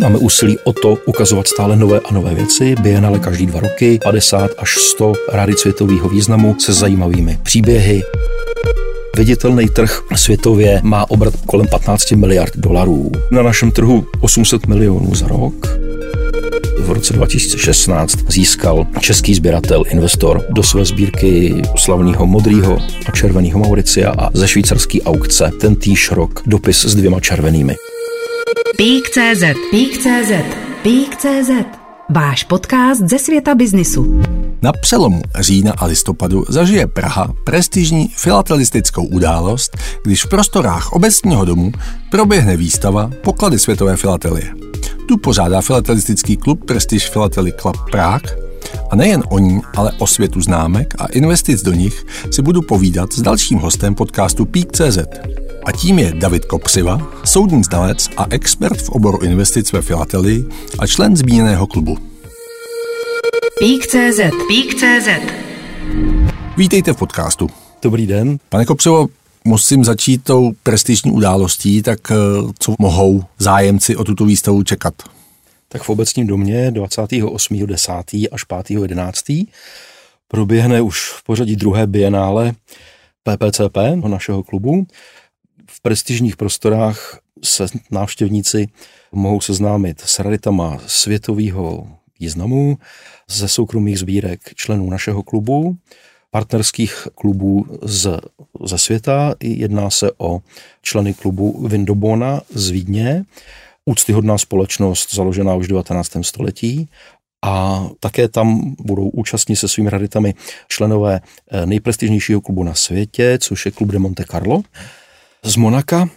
Máme úsilí o to ukazovat stále nové a nové věci, bienale každý dva roky, 50 až 100 rady světového významu se zajímavými příběhy. Viditelný trh světově má obrat kolem 15 miliard dolarů. Na našem trhu 800 milionů za rok. V roce 2016 získal český sběratel, investor do své sbírky slavného modrého a červeného Mauricia a ze švýcarské aukce ten týž rok dopis s dvěma červenými. Pík.cz Pík.cz Pík.cz Váš podcast ze světa biznisu. Na přelomu října a listopadu zažije Praha prestižní filatelistickou událost, když v prostorách obecního domu proběhne výstava Poklady světové filatelie. Tu pořádá filatelistický klub Prestige Philately Club Prague a nejen o ní, ale o světu známek a investic do nich si budu povídat s dalším hostem podcastu Peak.cz. A tím je David Kopřiva, soudní znalec a expert v oboru investic ve Filatelii a člen zmíněného klubu. Pík.cz Pík.cz Vítejte v podcastu. Dobrý den. Pane Kopřivo, musím začít tou prestižní událostí, tak eh, co mohou zájemci o tuto výstavu čekat? Tak v obecním domě 28.10. až 5.11. proběhne už v pořadí druhé bienále PPCP, našeho klubu. Prestižních prostorách se návštěvníci mohou seznámit s raditama světového významu, ze soukromých sbírek členů našeho klubu, partnerských klubů z, ze světa. Jedná se o členy klubu Vindobona z Vídně, úctyhodná společnost založená už v 19. století a také tam budou účastní se svými raditami členové eh, nejprestižnějšího klubu na světě, což je klub de Monte Carlo z Monaka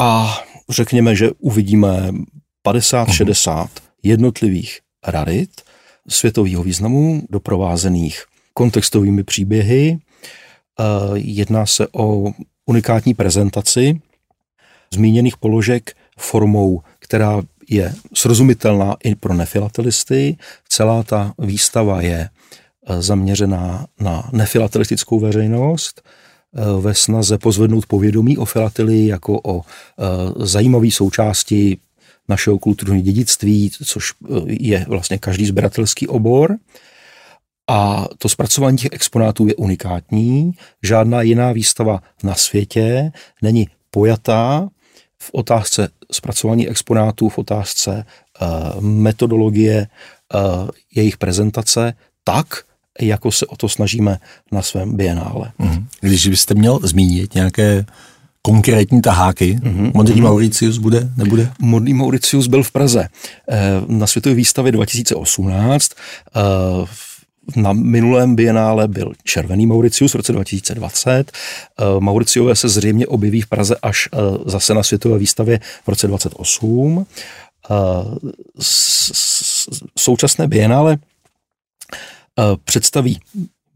a řekněme, že uvidíme 50-60 jednotlivých rarit světového významu, doprovázených kontextovými příběhy. Eh, jedná se o unikátní prezentaci zmíněných položek formou, která je srozumitelná i pro nefilatelisty. Celá ta výstava je eh, zaměřená na nefilatelistickou veřejnost ve snaze pozvednout povědomí o filatelii jako o zajímavé součásti našeho kulturního dědictví, což je vlastně každý sběratelský obor. A to zpracování těch exponátů je unikátní. Žádná jiná výstava na světě není pojatá v otázce zpracování exponátů, v otázce metodologie jejich prezentace tak, jako se o to snažíme na svém bienále. Mhm. Když byste měl zmínit nějaké konkrétní taháky. Mm-hmm. Modrý mm-hmm. Mauricius bude, nebude? Modrý Mauricius byl v Praze eh, na Světové výstavě 2018. Na minulém bienále byl červený Mauricius v roce 2020. Eh, Mauriciové se zřejmě objeví v Praze až eh, zase na světové výstavě v roce 2028. Eh, současné bienále představí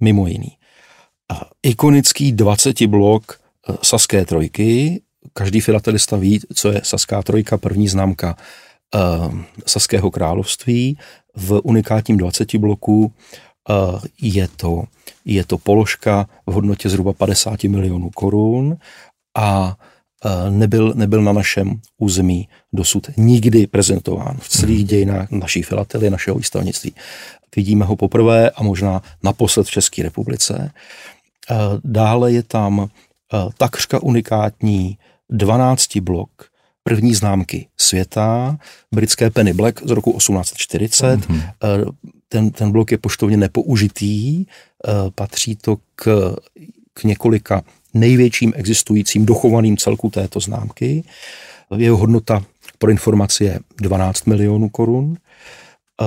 mimo jiný ikonický 20 blok saské trojky. Každý filatelista ví, co je saská trojka, první známka Saského království. V unikátním 20 bloku je to, je to položka v hodnotě zhruba 50 milionů korun a nebyl, nebyl na našem území dosud nikdy prezentován v celých mhm. dějinách naší filatelie, našeho výstavnictví. Vidíme ho poprvé a možná naposled v České republice. Dále je tam takřka unikátní 12 blok první známky světa, britské Penny Black z roku 1840. Mm-hmm. Ten, ten blok je poštovně nepoužitý, patří to k, k několika největším existujícím dochovaným celku této známky. Jeho hodnota pro informaci je 12 milionů korun. Eh,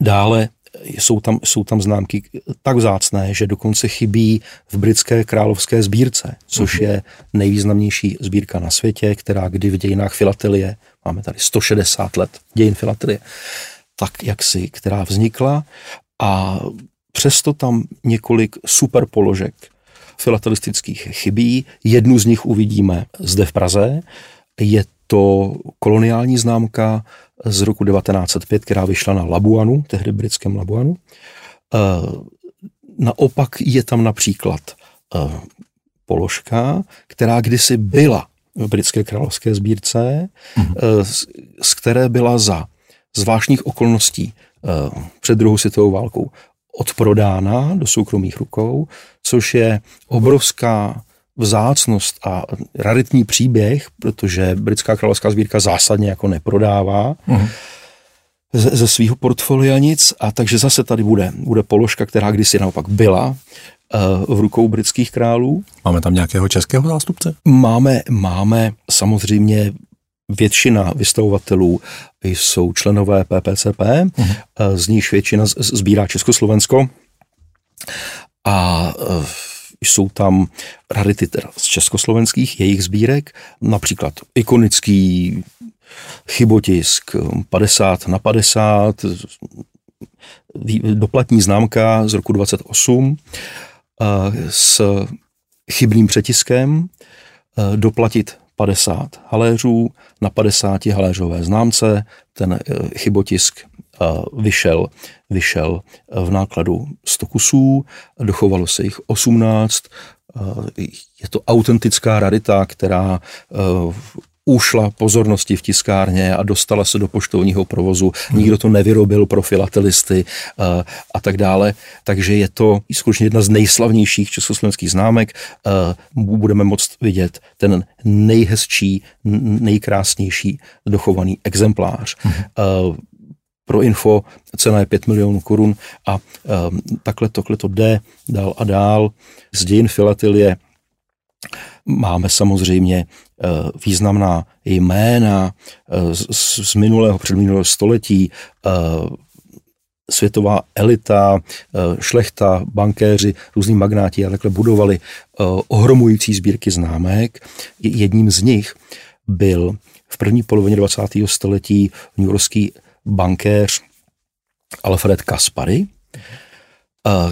dále jsou tam, jsou tam známky tak vzácné, že dokonce chybí v britské královské sbírce, což mhm. je nejvýznamnější sbírka na světě, která kdy v dějinách filatelie, máme tady 160 let dějin filatelie, tak jaksi, která vznikla a přesto tam několik super položek filatelistických chybí. Jednu z nich uvidíme zde v Praze. Je to koloniální známka z roku 1905, která vyšla na Labuanu, tehdy britském Labuanu. Eh, naopak je tam například eh, položka, která kdysi byla v britské královské sbírce, mm-hmm. z, z které byla za zvláštních okolností před druhou světovou válkou odprodána do soukromých rukou, což je obrovská vzácnost a raritní příběh, protože britská královská sbírka zásadně jako neprodává uh-huh. ze, ze svého portfolia nic a takže zase tady bude, bude položka, která kdysi naopak byla uh, v rukou britských králů. Máme tam nějakého českého zástupce? Máme, máme samozřejmě většina vystavovatelů jsou členové PPCP, uh-huh. Mhm. z nich většina sbírá Československo a uh, jsou tam rarity teda z československých jejich sbírek, například ikonický chybotisk 50 na 50, doplatní známka z roku 28 s chybným přetiskem, doplatit 50 haléřů na 50 haléřové známce, ten e, chybotisk vyšel, vyšel v nákladu 100 kusů, dochovalo se jich 18, je to autentická rarita, která ušla pozornosti v tiskárně a dostala se do poštovního provozu. Nikdo to nevyrobil pro filatelisty a tak dále. Takže je to skutečně jedna z nejslavnějších československých známek. Budeme moct vidět ten nejhezčí, nejkrásnější dochovaný exemplář. Hmm pro info cena je 5 milionů korun a um, takhle to jde dál a dál. Z dějin filatelie máme samozřejmě uh, významná jména uh, z, minulého, předminulého století, uh, světová elita, šlechta, bankéři, různí magnáti a takhle budovali ohromující sbírky známek. Jedním z nich byl v první polovině 20. století newyorský bankéř Alfred Kaspary,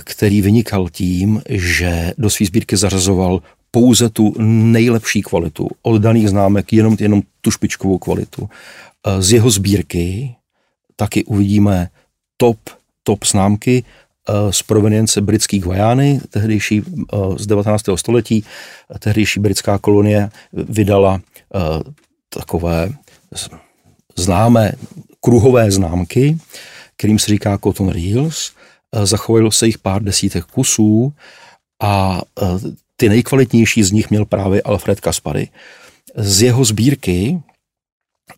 který vynikal tím, že do své sbírky zařazoval pouze tu nejlepší kvalitu, od daných známek jenom, jenom tu špičkovou kvalitu. Z jeho sbírky taky uvidíme top, top známky z provenience britských Guajány, tehdejší z 19. století, tehdejší britská kolonie vydala takové známé kruhové známky, kterým se říká Cotton Reels. Eh, zachovalo se jich pár desítek kusů a eh, ty nejkvalitnější z nich měl právě Alfred Kaspary. Z jeho sbírky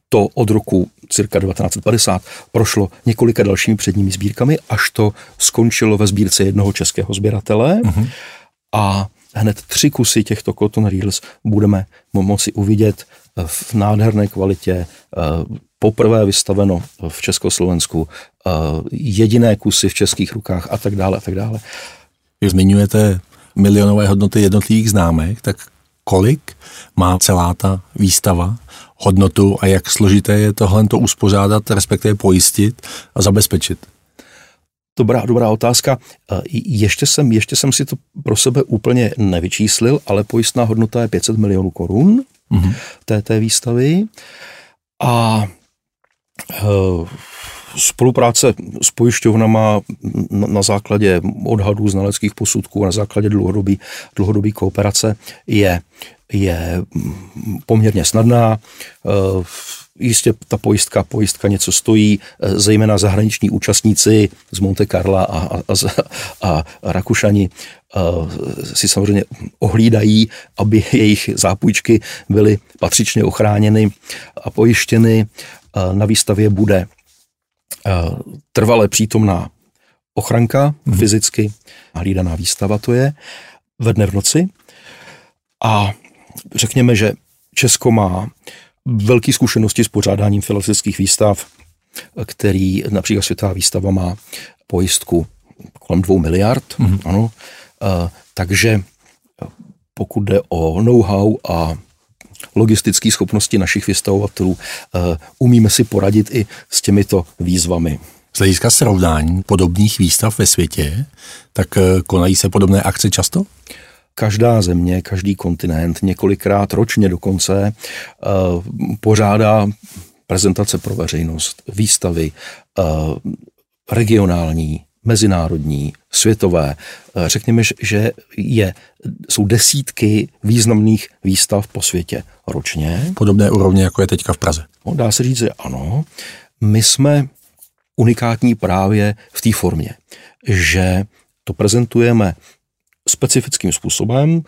to od roku cirka 1950 prošlo několika dalšími předními sbírkami, až to skončilo ve sbírce jednoho českého sběratele. Uh-huh. A hned tři kusy těchto Cotton Reels budeme moci uvidět v nádherné kvalitě, poprvé vystaveno v Československu, jediné kusy v českých rukách a tak dále a tak dále. Zmiňujete milionové hodnoty jednotlivých známek, tak kolik má celá ta výstava hodnotu a jak složité je tohle to uspořádat, respektive pojistit a zabezpečit? Dobrá, dobrá otázka. Ještě jsem, ještě jsem si to pro sebe úplně nevyčíslil, ale pojistná hodnota je 500 milionů korun mm-hmm. té, té výstavy. A Eh, spolupráce s pojišťovnama na základě odhadů znaleckých posudků, na základě dlouhodobý, dlouhodobý kooperace je, je poměrně snadná. Eh, jistě ta pojistka, pojistka něco stojí, eh, zejména zahraniční účastníci z Monte Carla a, a, a, a Rakušani si samozřejmě ohlídají, aby jejich zápůjčky byly patřičně ochráněny a pojištěny. Na výstavě bude trvale přítomná ochranka hmm. fyzicky, hlídaná výstava to je, ve dne v noci. A řekněme, že Česko má velké zkušenosti s pořádáním filozofických výstav, který například světová výstava má pojistku kolem dvou miliard. hmm Ano. takže pokud jde o know-how a logistické schopnosti našich vystavovatelů eh, umíme si poradit i s těmito výzvami. Z hlediska srovnání podobných výstav ve světě, tak eh, konají se podobné akce často? Každá země, každý kontinent několikrát ročně dokonce eh, pořádá prezentace pro veřejnost, výstavy regionální, mezinárodní, světové. Eh, řekněme, že je, jsou desítky významných výstav po světě ročně. Podobné úrovně, jako je teďka v Praze. No, dá se říct, že ano. My jsme unikátní právě v té formě, že to prezentujeme specifickým způsobem,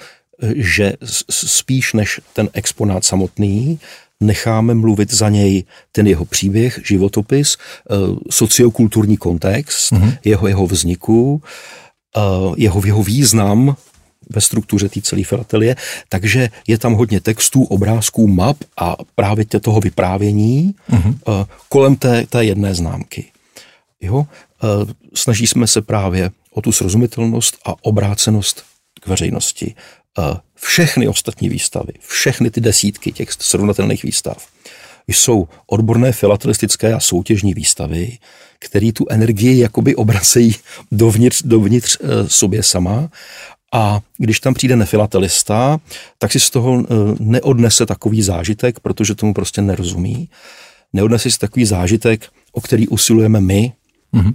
že spíš než ten exponát samotný, necháme mluvit za něj ten jeho příběh, životopis, eh, sociokulturní kontext, mm-hmm. jeho, jeho vzniku, eh, jeho, jeho význam ve struktuře té celé filatelie, takže je tam hodně textů, obrázků, map a právě tě toho vyprávění mm-hmm. kolem té, té jedné známky. Jo? Snaží jsme se právě o tu srozumitelnost a obrácenost k veřejnosti všechny ostatní výstavy, všechny ty desítky těch srovnatelných výstav, jsou odborné filatelistické a soutěžní výstavy, které tu energii jakoby obracejí dovnitř, dovnitř e, sobě sama a když tam přijde nefilatelista, tak si z toho e, neodnese takový zážitek, protože tomu prostě nerozumí. Neodnese si takový zážitek, o který usilujeme my, mm-hmm.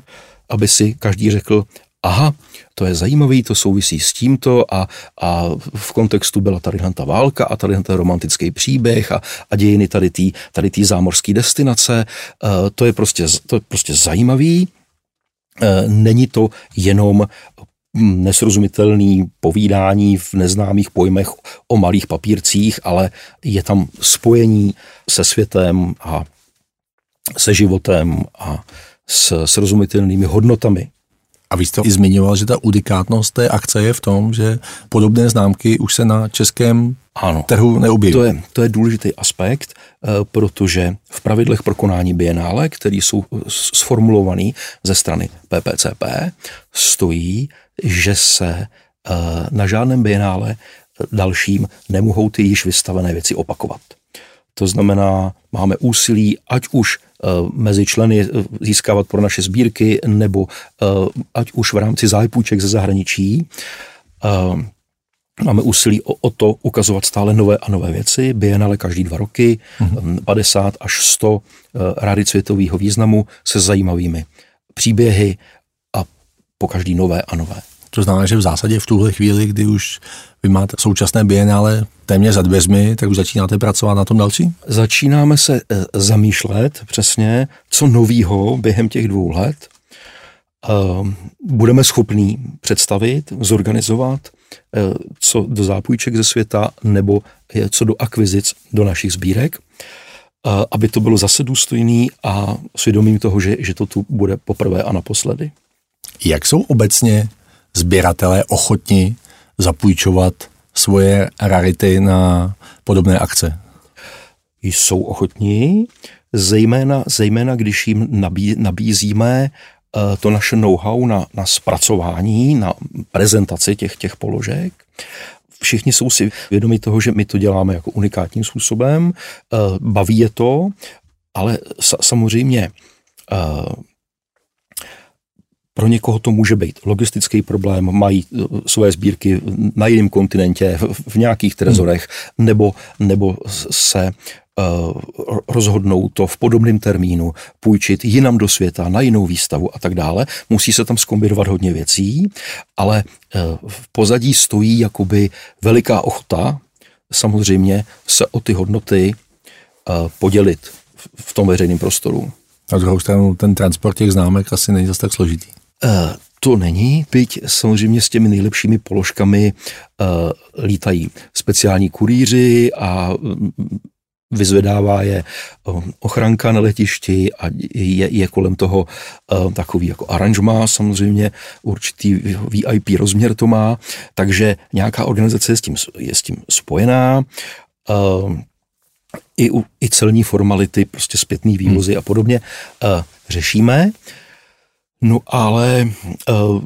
aby si každý řekl, aha, to je zajímavý, to souvisí s tímto a, a v kontextu byla tady ta válka a tady ten romantický příběh a, a dějiny tady té tady tý zámořské destinace. Uh, to, je prostě, to je prostě zajímavý. Uh, není to jenom hm, nesrozumitelný povídání v neznámých pojmech o malých papírcích, ale je tam spojení se světem a se životem a s srozumitelnými hodnotami a vy jste i zmiňoval, že ta udikátnost té akce je v tom, že podobné známky už se na českém ano, trhu neobjeví. To je, to je důležitý aspekt, eh, protože v pravidlech pro konání bienále, které jsou sformulované ze strany PPCP, stojí, že se eh, na žádném bienále dalším nemohou ty již vystavené věci opakovat. To znamená, máme úsilí, ať už eh, mezi členy eh, získávat pro naše sbírky, nebo eh, ať už v rámci zájpůjček ze zahraničí. Máme úsilí o, o to ukazovat stále nové a nové věci. Bienale každý dva roky, mm-hmm. 50 až 100 rády světového významu se zajímavými příběhy a po každý nové a nové. To znamená, že v zásadě v tuhle chvíli, kdy už vy máte současné bienále téměř za dveřmi, tak už začínáte pracovat na tom další? Začínáme se e, zamýšlet přesně, co novýho během těch dvou let e, budeme schopní představit, zorganizovat, e, co do zápůjček ze světa nebo co do akvizic do našich sbírek, aby to bylo zase důstojný a svědomím toho, že, že to tu bude poprvé a naposledy. Jak jsou obecně sběratelé ochotni zapůjčovat svoje rarity na podobné akce? Jsou ochotní, zejména, zejména když jim nabí, nabízíme uh, to naše know-how na, na zpracování, na prezentaci těch, těch položek. Všichni jsou si vědomi toho, že my to děláme jako unikátním způsobem, uh, baví je to, ale sa, samozřejmě uh, pro někoho to může být logistický problém, mají eh, svoje sbírky na jiném kontinentě, v nějakých trezorech, hmm. nebo, nebo se uh, rozhodnou to v podobném termínu půjčit jinam do světa, na jinou výstavu a tak dále. Musí se tam skombinovat hodně věcí, ale uh, v pozadí stojí jakoby veliká ochota samozřejmě se o ty hodnoty uh, podělit v tom veřejném prostoru. Na druhou stranu ten transport těch známek asi není zase tak složitý. Eh, to není, byť samozřejmě s těmi nejlepšími položkami uh, lítají speciální kurýři a mm, vyzvedává je ochranka na letišti a je, je kolem toho takový jako aranžma, samozřejmě určitý VIP rozměr to má, takže nějaká organizace je s tím, je s tím spojená. I, I celní formality, prostě zpětný vývozy hmm. a podobně řešíme. No ale uh,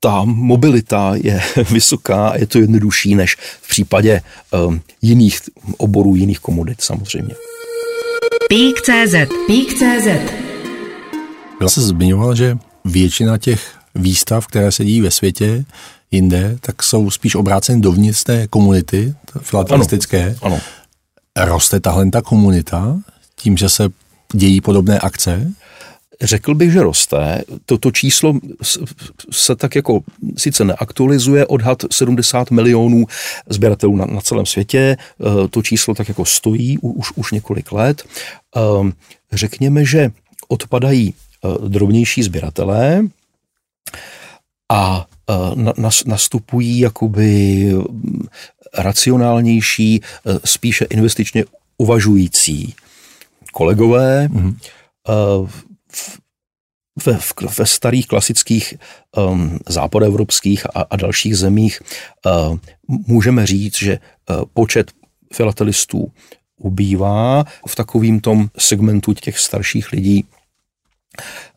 ta mobilita je vysoká a je to jednodušší než v případě um, jiných oborů, jiných komodit samozřejmě. Pík.cz Pík.cz Byla se zmiňoval, že většina těch výstav, které se dějí ve světě, jinde, tak jsou spíš obráceny dovnitř té komunity filatelistické. Ano, ano. Roste tahle ta komunita tím, že se dějí podobné akce? Řekl bych, že roste. Toto číslo se tak jako sice neaktualizuje, odhad 70 milionů sběratelů na, na celém světě. To číslo tak jako stojí už, už několik let. Řekněme, že odpadají drobnější sběratelé a nastupují jakoby racionálnější, spíše investičně uvažující kolegové mm-hmm. Ve, ve starých klasických um, západoevropských a, a dalších zemích uh, můžeme říct, že uh, počet filatelistů ubývá v takovým tom segmentu těch starších lidí,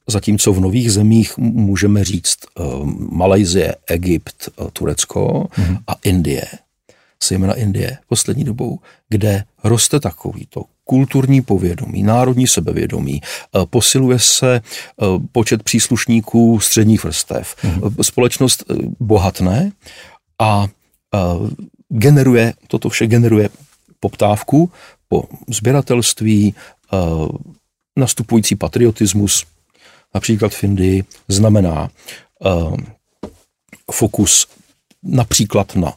zatímco v nových zemích můžeme říct uh, Malajzie, Egypt, uh, Turecko mm-hmm. a Indie zejména Indie poslední dobou, kde roste takovýto kulturní povědomí, národní sebevědomí, eh, posiluje se eh, počet příslušníků středních vrstev. Mm-hmm. Společnost bohatne a generuje, toto vše generuje poptávku po sběratelství, nastupující patriotismus, například v Indii, znamená fokus například na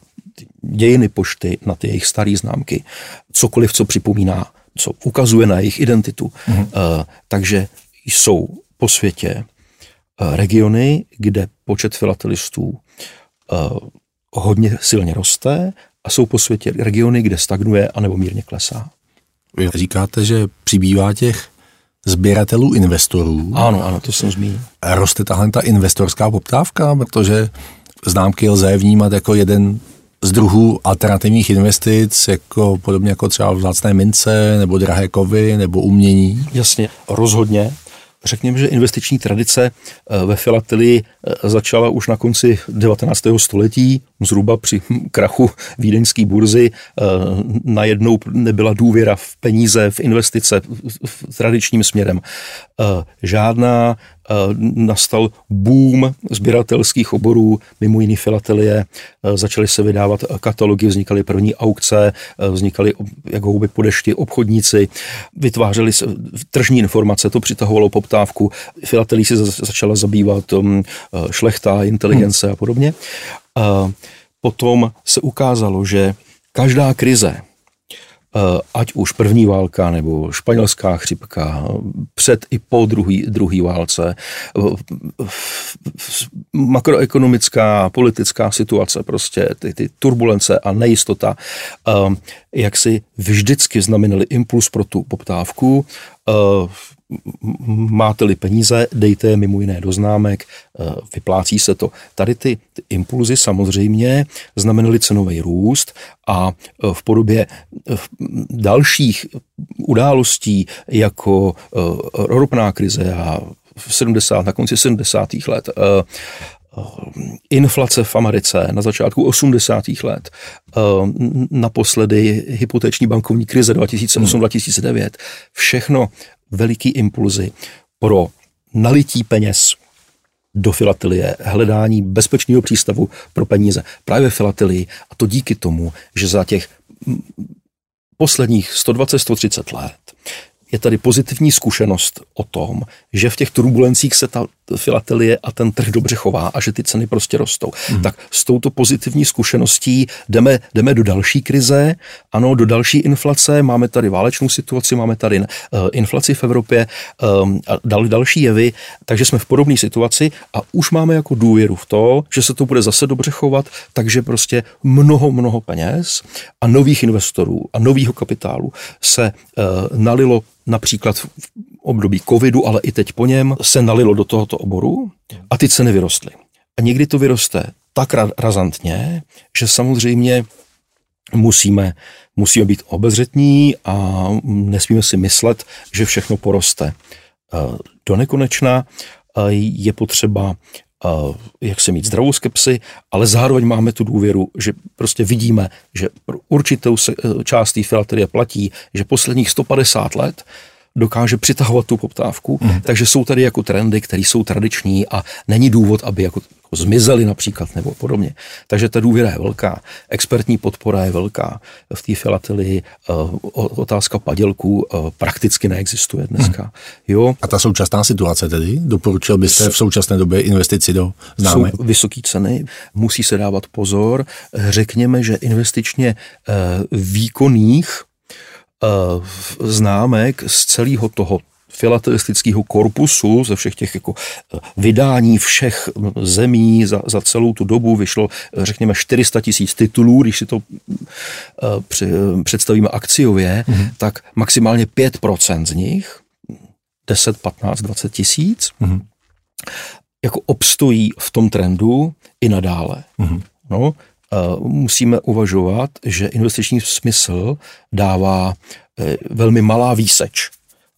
dějiny pošty, na ty jejich staré známky, cokoliv, co připomíná, co ukazuje na jejich identitu. Mm-hmm. Uh, takže jsou po světě uh, regiony, kde počet filatelistů uh, hodně silně roste a jsou po světě regiony, kde stagnuje anebo mírně klesá. Vy říkáte, že přibývá těch sběratelů investorů. Ano, ano, to jsem zmínil. Roste tahle ta investorská poptávka, protože známky lze vnímat jako jeden z druhů alternativních investic, jako podobně jako třeba vzácné mince, nebo drahé kovy, nebo umění? Jasně, rozhodně. Řekněme, že investiční tradice eh, ve filatelii eh, začala už na konci 19. století, zhruba při krachu vídeňské burzy. Eh, najednou nebyla důvěra v peníze, v investice v tradičním směrem. Žádná nastal boom sběratelských oborů, mimo jiný filatelie, začaly se vydávat katalogy, vznikaly první aukce, vznikaly jak houby po dešti obchodníci, vytvářely se tržní informace, to přitahovalo poptávku, filatelí se začala zabývat um, šlechta, inteligence a podobně. Potom se ukázalo, že každá krize, Eh, ať už první válka nebo španělská chřipka, před i po druhý, druhý válce, eh, makroekonomická, politická situace, prostě ty, ty turbulence a nejistota, eh, jak si vždycky znamenaly impuls pro tu poptávku, máte-li peníze, dejte je mimo jiné do známek, eh, vyplácí se to. Tady ty, ty impulzy samozřejmě znamenaly cenový růst a eh, v podobě eh, dalších událostí jako ropná krize a v 70, na konci 70. let inflace v Americe na začátku 80. let, naposledy hypoteční bankovní krize 2008-2009, všechno veliký impulzy pro nalití peněz do filatelie, hledání bezpečného přístavu pro peníze právě filatelii a to díky tomu, že za těch posledních 120-130 let je tady pozitivní zkušenost o tom, že v těch turbulencích se ta filatelie a ten trh dobře chová a že ty ceny prostě rostou. Mm. Tak s touto pozitivní zkušeností jdeme, jdeme do další krize, ano, do další inflace, máme tady válečnou situaci, máme tady uh, inflaci v Evropě um, a dal, další jevy, takže jsme v podobné situaci a už máme jako důvěru v to, že se to bude zase dobře chovat, takže prostě mnoho, mnoho peněz a nových investorů a nového kapitálu se uh, nalilo například v období covidu, ale i teď po něm, se nalilo do tohoto oboru a ty ceny vyrostly. A někdy to vyroste tak razantně, že samozřejmě musíme, musíme být obezřetní a nesmíme si myslet, že všechno poroste. E, do nekonečna e, je potřeba jak se mít zdravou skepsi, ale zároveň máme tu důvěru, že prostě vidíme, že pro určitou část té filatelie platí, že posledních 150 let dokáže přitahovat tu poptávku, mm. takže jsou tady jako trendy, které jsou tradiční a není důvod, aby jako zmizely například nebo podobně. Takže ta důvěra je velká, expertní podpora je velká. V té filatelii otázka padělků prakticky neexistuje dneska. Hmm. Jo. A ta současná situace tedy? Doporučil byste v současné době investici do známek? Jsou vysoké ceny, musí se dávat pozor. Řekněme, že investičně výkonných známek z celého toho filatelistického korpusu ze všech těch jako eh, vydání všech zemí za, za celou tu dobu vyšlo, eh, řekněme, 400 tisíc titulů, když si to uh, při, představíme akciově, mm-hmm. tak maximálně 5% z nich, 10, 15, 20 tisíc, mm-hmm. jako obstojí v tom trendu i nadále. Mm-hmm. No, musíme uvažovat, že investiční smysl dává velmi malá výseč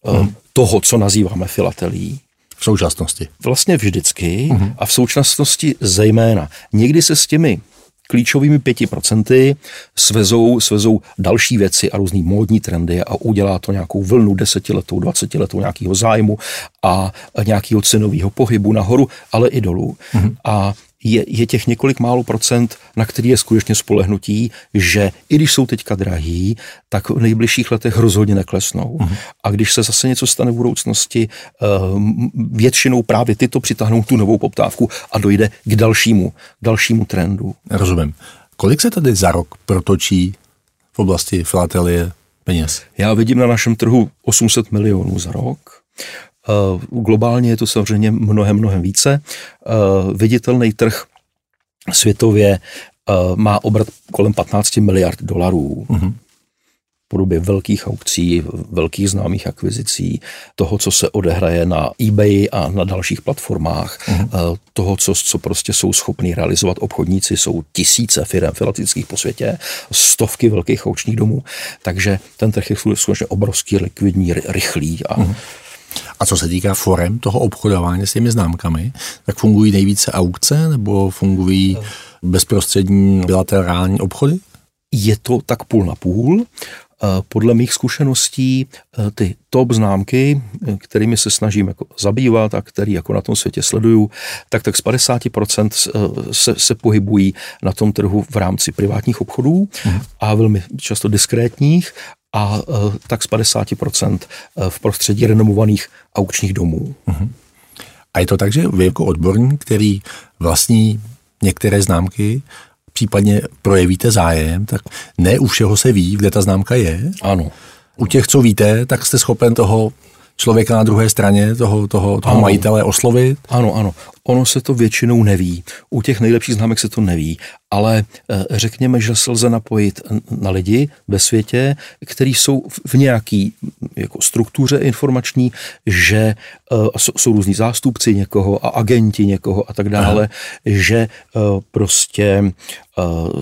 hmm toho, co nazýváme filatelí. V současnosti. Vlastně vždycky uh-huh. a v současnosti zejména. Někdy se s těmi klíčovými pěti procenty svezou, svezou další věci a různý módní trendy a udělá to nějakou vlnu desetiletou, dvacetiletou nějakého zájmu a nějakého cenového pohybu nahoru, ale i dolů. Uh-huh. A je, je těch několik málo procent, na který je skutečně spolehnutí, že i když jsou teďka drahý, tak v nejbližších letech rozhodně neklesnou. Uh-huh. A když se zase něco stane v budoucnosti, eh, většinou právě tyto přitáhnou tu novou poptávku a dojde k dalšímu, dalšímu trendu. Rozumím. Kolik se tady za rok protočí v oblasti filatelie peněz? Já vidím na našem trhu 800 milionů za rok. Eh, globálně je to samozřejmě mnohem, mnohem více. Eh, viditelný trh světově eh, má obrat kolem 15 miliard dolarů. Mm-hmm podobě velkých aukcí, velkých známých akvizicí, toho, co se odehraje na eBay a na dalších platformách, uh-huh. toho, co, co prostě jsou schopni realizovat obchodníci, jsou tisíce firm filatických po světě, stovky velkých aukčních domů, takže ten trh je skutečně obrovský, likvidní, rychlý a uh-huh a co se týká forem toho obchodování s těmi známkami, tak fungují nejvíce aukce nebo fungují bezprostřední bilaterální obchody? Je to tak půl na půl. Eh, podle mých zkušeností eh, ty top známky, eh, kterými se snažím jako zabývat a který jako na tom světě sleduju, tak tak z 50% se, se pohybují na tom trhu v rámci privátních obchodů mhm. a velmi často diskrétních a e, tak z 50% e, v prostředí renomovaných aukčních domů. Uh-huh. A je to tak, že vy jako odborník, který vlastní některé známky, případně projevíte zájem, tak ne u všeho se ví, kde ta známka je. Ano. U těch, co víte, tak jste schopen toho člověka na druhé straně, toho, toho, toho majitele oslovit? Ano, ano. Ono se to většinou neví. U těch nejlepších známek se to neví, ale eh, řekněme, že se lze napojit na lidi ve světě, kteří jsou v nějaký jako struktuře informační, že eh, jsou různí zástupci někoho a agenti někoho a tak dále, Aha. že eh, prostě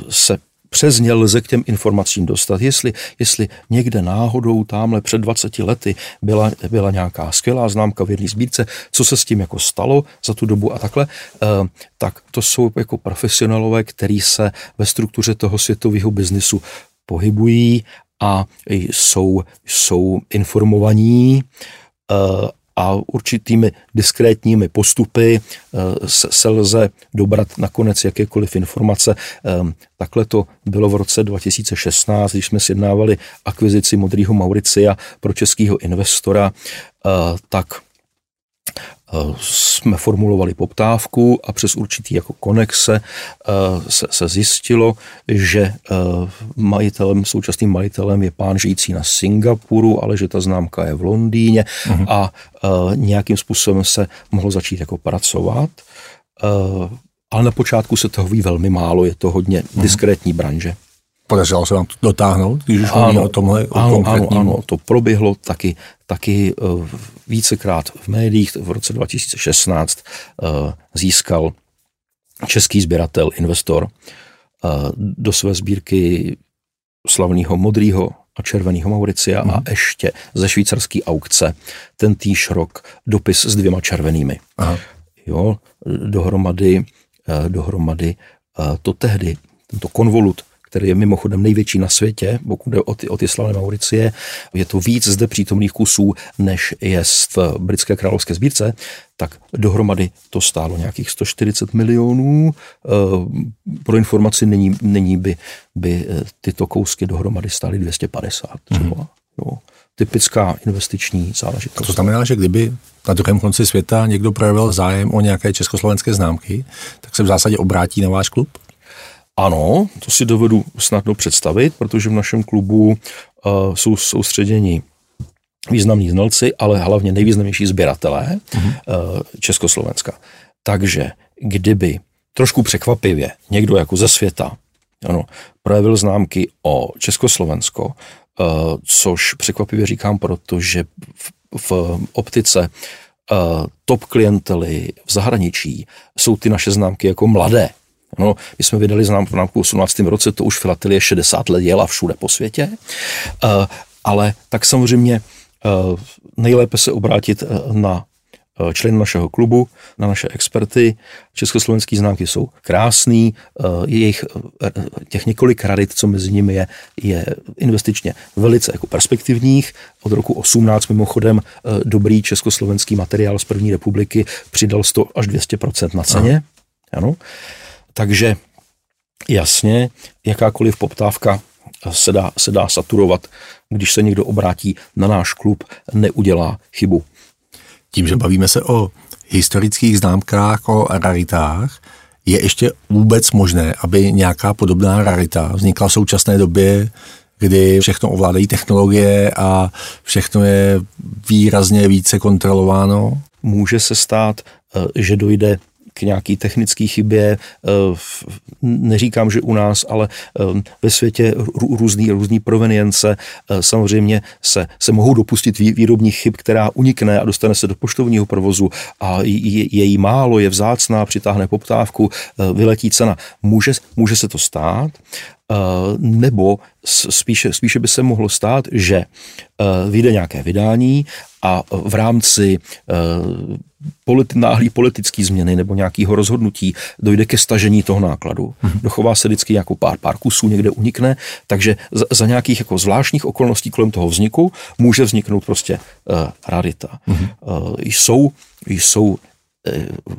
se přes ně lze k těm informacím dostat. Jestli, jestli někde náhodou tamhle před 20 lety byla, byla nějaká skvělá známka v jedné sbírce, co se s tím jako stalo za tu dobu a takhle, eh, tak to jsou jako profesionálové, který se ve struktuře toho světového biznisu pohybují a jsou, jsou informovaní eh, a určitými diskrétními postupy eh, se, lze dobrat nakonec jakékoliv informace. Ehm, takhle to bylo v roce 2016, když jsme sjednávali akvizici Modrýho Mauricia pro českého investora, eh, tak jsme formulovali poptávku a přes určitý jako konexe eh, se, se zjistilo, že eh, majitelem, současným majitelem je pán žijící na Singapuru, ale že ta známka je v Londýně uh-huh. a nějakým způsobem se mohlo začít jako pracovat. Ale na počátku se toho ví velmi málo, je to hodně uh-huh. diskrétní branže. Podařilo se vám to dotáhnout, když už ano, o tomhle o ano, ano, ano, to proběhlo taky, taky vícekrát v médiích. V roce 2016 uh, eh, získal český sběratel, investor uh, do své sbírky slavného modrého a červeného Mauricia mm. a mhm. ještě ze švýcarské aukce ten týž rok dopis s dvěma červenými. Aha. Jo, dohromady, dohromady to tehdy, tento konvolut který je mimochodem největší na světě, pokud jde o ty, o ty slavné Mauricie. Je to víc zde přítomných kusů, než je v britské královské sbírce, tak dohromady to stálo nějakých 140 milionů. Eh, pro informaci není, není by, by eh, tyto kousky dohromady stály 250 třeba. Mm. Jo typická investiční záležitost. To znamená, že kdyby na druhém konci světa někdo projevil zájem o nějaké československé známky, tak se v zásadě obrátí na váš klub? Ano, to si dovedu snadno představit, protože v našem klubu uh, jsou soustředěni významní znalci, ale hlavně nejvýznamnější sběratelé uh-huh. uh, Československa. Takže kdyby trošku překvapivě někdo jako ze světa ano, projevil známky o Československo, Eh, což překvapivě říkám, protože v, v optice uh, top klientely v zahraničí jsou ty naše známky jako mladé. No, my jsme vydali známku v 18. roce, to už filatelie 60 let jela všude po světě, uh, ale tak samozřejmě uh, nejlépe se obrátit na Eh, člen našeho klubu, na naše experty. Československé známky jsou krásný, eh, jejich eh, těch několik rarit, co mezi nimi je, je investičně velice jako perspektivních. Od roku 18 mimochodem dobrý československý materiál z první republiky přidal 100 až 200% na ceně. Ano. Takže jasně, jakákoliv poptávka se dá, se dá saturovat, když se někdo obrátí na náš klub, neudělá chybu. Tím, že bavíme se o historických známkách, o raritách, je ještě vůbec možné, aby nějaká podobná rarita vznikla v současné době, kdy všechno ovládají technologie a všechno je výrazně více kontrolováno? Může se stát, eh, že dojde k nějaký technické chybě. Eh, neříkám, že u nás, ale eh, ve světě různý, různý provenience eh, samozřejmě se, se mohou dopustit výrobních chyb, která unikne a dostane se do poštovního provozu a je, je jí málo, je vzácná, přitáhne poptávku, vyletí cena. Může, může se to stát, nebo spíše, spíše by se mohlo stát, že vyjde nějaké vydání a v rámci politi- náhlý politický změny nebo nějakého rozhodnutí dojde ke stažení toho nákladu. Mm-hmm. Dochová se vždycky jako pár, pár kusů někde unikne, takže za, za nějakých jako zvláštních okolností kolem toho vzniku může vzniknout prostě uh, rarita. Mm-hmm. Uh, jsou, jsou eh,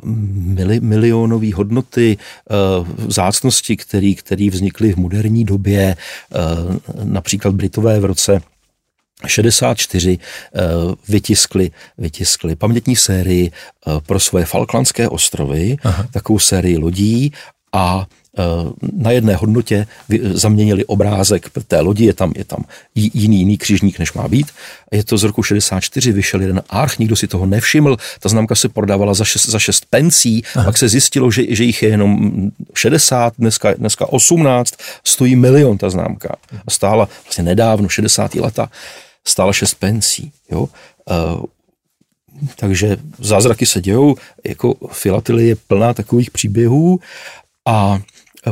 mili, milionové hodnoty uh, vzácnosti, které vznikly v moderní době, uh, například Britové v roce 64 uh, vytiskli, vytiskli pamětní sérii pro svoje Falklandské ostrovy, Aha. takovou sérii lodí a eh, na jedné hodnotě zaměnili obrázek té lodi, je tam, je tam jiný, jiný křižník, než má být. Je to z roku 64, vyšel jeden arch, nikdo si toho nevšiml, ta známka se prodávala za 6, za 6 pencí, Aha. pak se zjistilo, že, že jich je jenom 60, dneska, dneska 18, stojí milion ta známka. A stála vlastně nedávno, 60. leta stála 6 pencí. Jo? Uh, takže zázraky se dějou, jako filatelie je plná takových příběhů a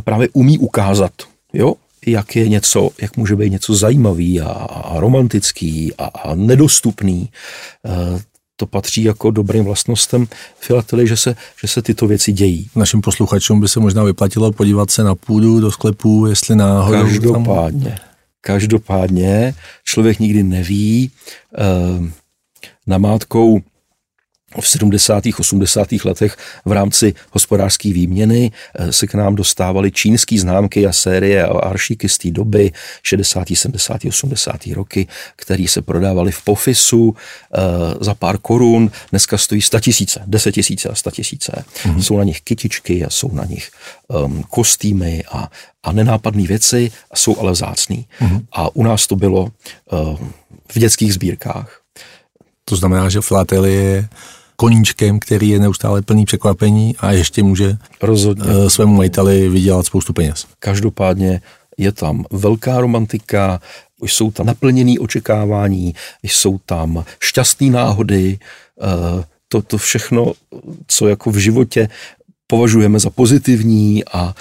právě umí ukázat, jo, jak je něco, jak může být něco zajímavý a, a romantický a, a nedostupný. Uh, to patří jako dobrým vlastnostem filately, že se, že se tyto věci dějí. Našim posluchačům by se možná vyplatilo podívat se na půdu, do sklepů, jestli náhodou... Každopádně. Tam... Každopádně člověk nikdy neví. Eh, namátkou v 70. 80. letech v rámci hospodářské výměny eh, se k nám dostávaly čínské známky a série a aršíky z té doby 60., 70., 80. roky, které se prodávaly v pofisu eh, za pár korun. Dneska stojí 100 tisíce, 10 tisíce a 100 tisíce. Mm-hmm. Jsou na nich kytičky a jsou na nich um, kostýmy a, a nenápadné věci, a jsou ale vzácný. Mm-hmm. A u nás to bylo uh, v dětských sbírkách. To znamená, že filatelie je koníčkem, který je neustále plný překvapení a ještě může Rozhodně. Eh, svému majiteli vydělat spoustu peněz. Každopádně je tam velká romantika, jsou tam naplněné očekávání, jsou tam šťastné náhody, eh, to, to všechno, co jako v životě považujeme za pozitivní a,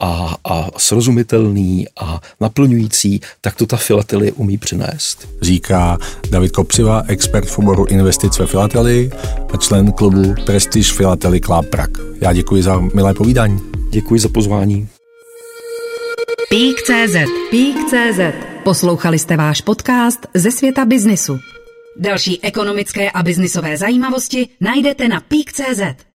a, a srozumitelný a naplňující, tak to ta filatelie umí přinést. Říká David Kopřiva, expert v oboru investic ve filatelii a člen klubu Prestige Philately Club Prague. Já děkuji za milé povídání. Děkuji za pozvání. Pík.cz Pík.cz Poslouchali jste váš podcast ze světa biznisu. Další ekonomické a biznisové zajímavosti najdete na Pík.cz.